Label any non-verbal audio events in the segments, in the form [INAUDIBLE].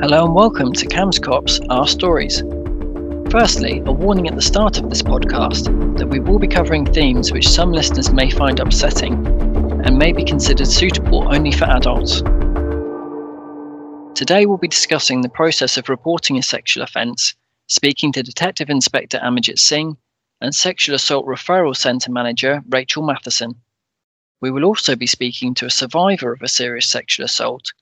Hello and welcome to Cambs Cops Our Stories. Firstly, a warning at the start of this podcast that we will be covering themes which some listeners may find upsetting and may be considered suitable only for adults. Today we'll be discussing the process of reporting a sexual offence, speaking to Detective Inspector Amajit Singh and Sexual Assault Referral Centre Manager Rachel Matheson. We will also be speaking to a survivor of a serious sexual assault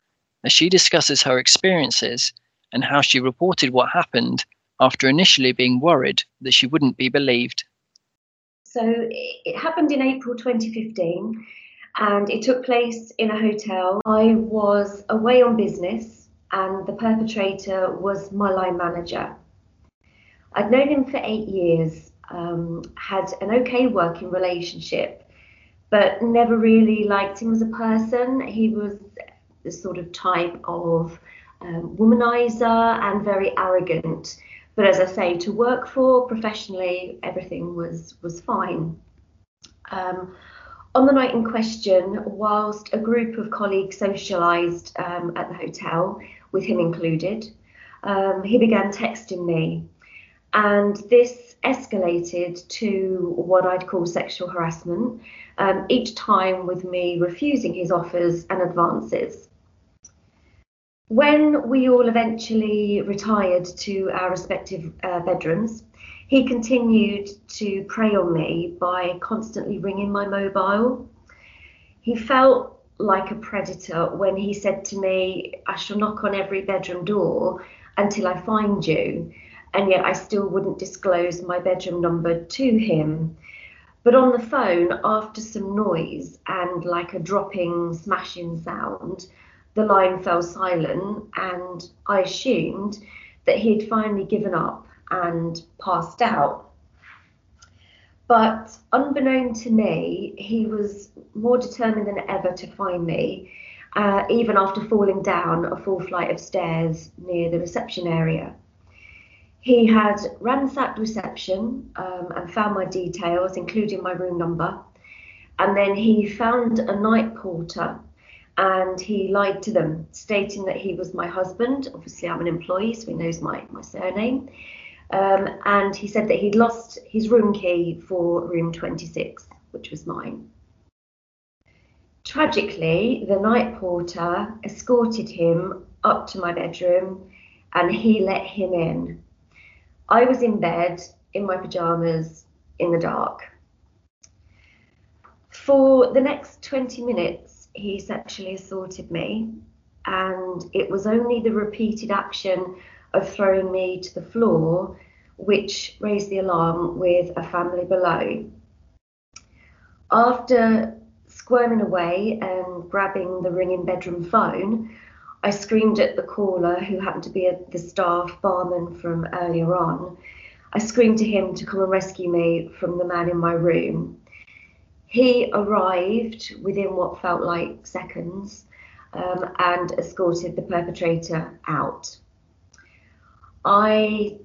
as she discusses her experiences and how she reported what happened after initially being worried that she wouldn't be believed. So it happened in April 2015 and it took place in a hotel. I was away on business and the perpetrator was my line manager. I'd known him for eight years, um, had an okay working relationship, but never really liked him as a person. He was the sort of type of um, womanizer and very arrogant. But as I say, to work for professionally, everything was was fine. Um, on the night in question, whilst a group of colleagues socialised um, at the hotel, with him included, um, he began texting me, and this escalated to what I'd call sexual harassment. Um, each time with me refusing his offers and advances. When we all eventually retired to our respective uh, bedrooms, he continued to prey on me by constantly ringing my mobile. He felt like a predator when he said to me, I shall knock on every bedroom door until I find you, and yet I still wouldn't disclose my bedroom number to him. But on the phone, after some noise and like a dropping, smashing sound, the line fell silent, and I assumed that he had finally given up and passed out. But unbeknown to me, he was more determined than ever to find me, uh, even after falling down a full flight of stairs near the reception area. He had ransacked reception um, and found my details, including my room number. And then he found a night porter and he lied to them, stating that he was my husband. Obviously, I'm an employee, so he knows my, my surname. Um, and he said that he'd lost his room key for room 26, which was mine. Tragically, the night porter escorted him up to my bedroom and he let him in. I was in bed in my pajamas in the dark. For the next 20 minutes, he sexually assaulted me, and it was only the repeated action of throwing me to the floor which raised the alarm with a family below. After squirming away and grabbing the ringing bedroom phone, I screamed at the caller, who happened to be a, the staff barman from earlier on. I screamed to him to come and rescue me from the man in my room. He arrived within what felt like seconds um, and escorted the perpetrator out. I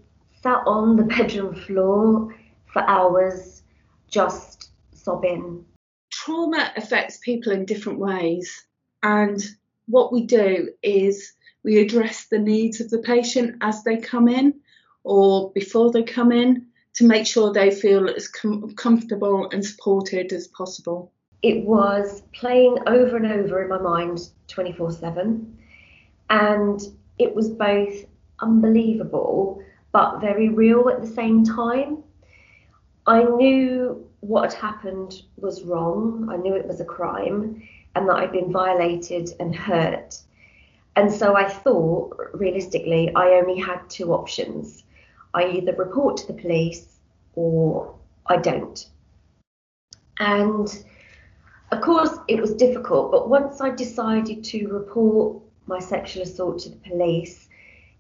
sat on the [LAUGHS] bedroom floor for hours just sobbing. Trauma affects people in different ways, and what we do is we address the needs of the patient as they come in or before they come in to make sure they feel as com- comfortable and supported as possible. It was playing over and over in my mind 24 7, and it was both unbelievable but very real at the same time. I knew what had happened was wrong, I knew it was a crime, and that I'd been violated and hurt. And so I thought, realistically, I only had two options I either report to the police or I don't. And of course, it was difficult, but once I decided to report my sexual assault to the police,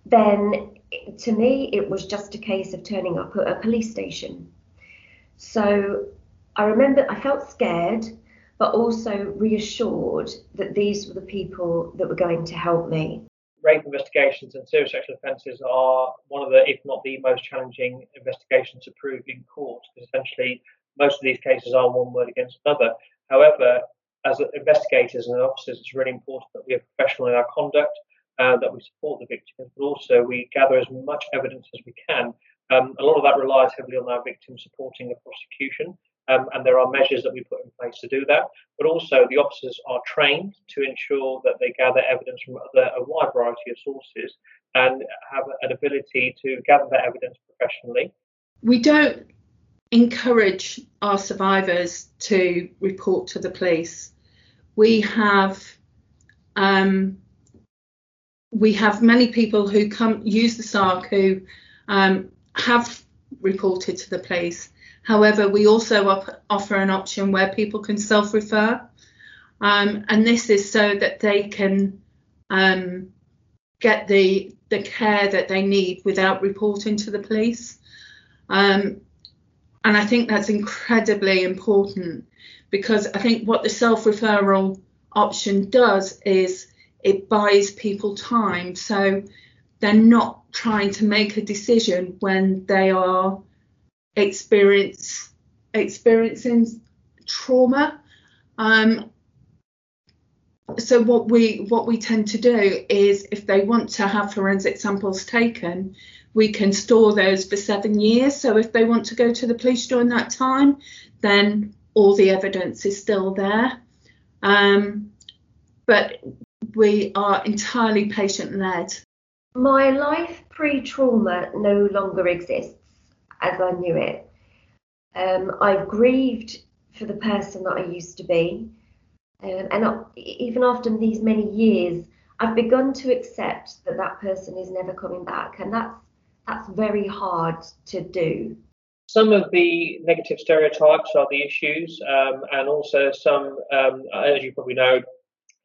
then to me, it was just a case of turning up at a police station. So I remember I felt scared, but also reassured that these were the people that were going to help me rape investigations and serious sexual offences are one of the, if not the most challenging investigations to prove in court, because essentially most of these cases are one word against another. However, as investigators and officers, it's really important that we are professional in our conduct, uh, that we support the victims, but also we gather as much evidence as we can. Um, a lot of that relies heavily on our victims supporting the prosecution, um, and there are measures that we put in place to do that. But also, the officers are trained to ensure that they gather evidence from other, a wide variety of sources and have an ability to gather that evidence professionally. We don't encourage our survivors to report to the police. We have um, we have many people who come use the SARC who um, have reported to the police. However, we also op- offer an option where people can self-refer, um, and this is so that they can um, get the the care that they need without reporting to the police. Um, and I think that's incredibly important because I think what the self-referral option does is it buys people time. So they're not trying to make a decision when they are experience experiencing trauma. Um, so what we what we tend to do is if they want to have forensic samples taken, we can store those for seven years. So if they want to go to the police during that time, then all the evidence is still there. Um, but we are entirely patient led. My life pre trauma no longer exists as I knew it. Um, I've grieved for the person that I used to be. Um, and even after these many years, I've begun to accept that that person is never coming back. And that's, that's very hard to do. Some of the negative stereotypes are the issues, um, and also some, um, as you probably know,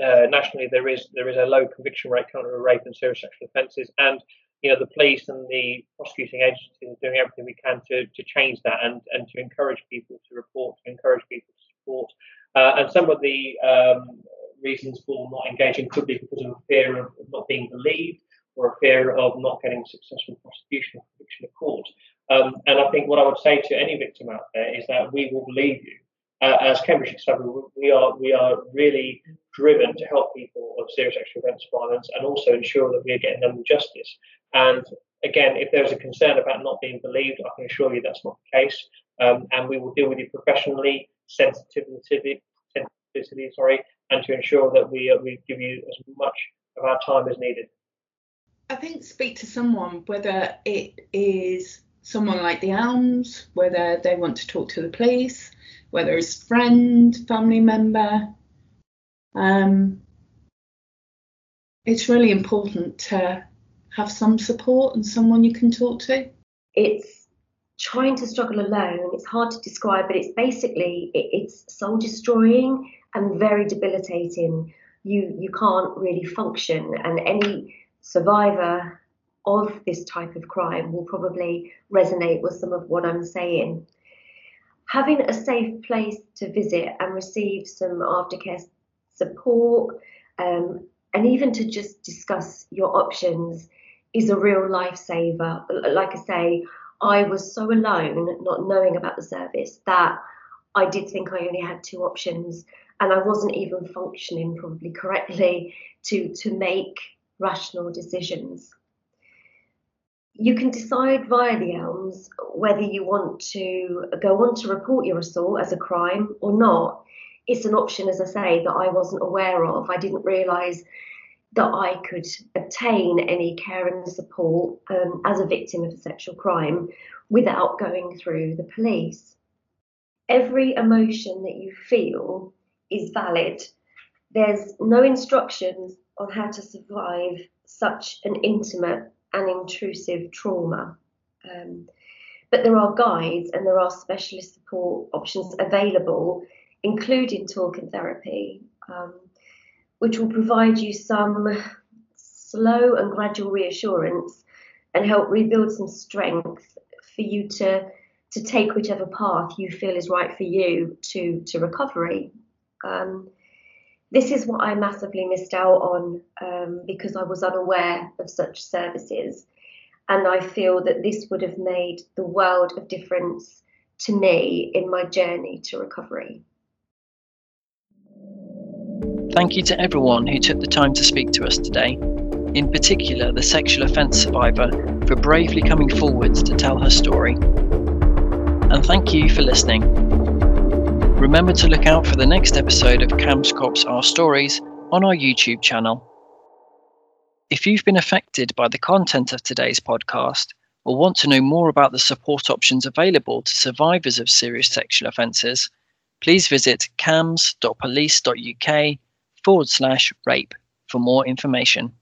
uh, nationally there is there is a low conviction rate currently of rape and serious sexual offences, and you know the police and the prosecuting agencies are doing everything we can to, to change that and, and to encourage people to report, to encourage people to support. Uh, and some of the um, reasons for not engaging could be because of a fear of not being believed or a fear of not getting successful prosecution or conviction of court. Um, and I think what I would say to any victim out there is that we will believe you uh, as Cambridge Discovery, we are we are really driven to help people of serious sexual offence violence and also ensure that we are getting them justice. And again, if there's a concern about not being believed, I can assure you that's not the case. Um, and we will deal with you professionally, sensitively, sorry, and to ensure that we uh, we give you as much of our time as needed. I think speak to someone, whether it is someone like the Elms, whether they want to talk to the police, whether it's friend, family member. Um, it's really important to have some support and someone you can talk to. It's trying to struggle alone. It's hard to describe, but it's basically it, it's soul destroying and very debilitating. You you can't really function, and any survivor of this type of crime will probably resonate with some of what I'm saying having a safe place to visit and receive some aftercare support um, and even to just discuss your options is a real lifesaver. Like I say, I was so alone, not knowing about the service, that I did think I only had two options, and I wasn't even functioning probably correctly to to make rational decisions you can decide via the ELMS whether you want to go on to report your assault as a crime or not. It's an option, as I say, that I wasn't aware of. I didn't realise that I could obtain any care and support um, as a victim of a sexual crime without going through the police. Every emotion that you feel is valid. There's no instructions on how to survive such an intimate and intrusive trauma. Um, but there are guides and there are specialist support options available, including talk and therapy, um, which will provide you some slow and gradual reassurance and help rebuild some strength for you to to take whichever path you feel is right for you to to recovery. Um, this is what I massively missed out on um, because I was unaware of such services. And I feel that this would have made the world of difference to me in my journey to recovery. Thank you to everyone who took the time to speak to us today. in particular the sexual offence survivor, for bravely coming forward to tell her story. And thank you for listening. Remember to look out for the next episode of Cambs Cops Our Stories on our YouTube channel. If you've been affected by the content of today's podcast or want to know more about the support options available to survivors of serious sexual offences, please visit cambs.police.uk forward slash rape for more information.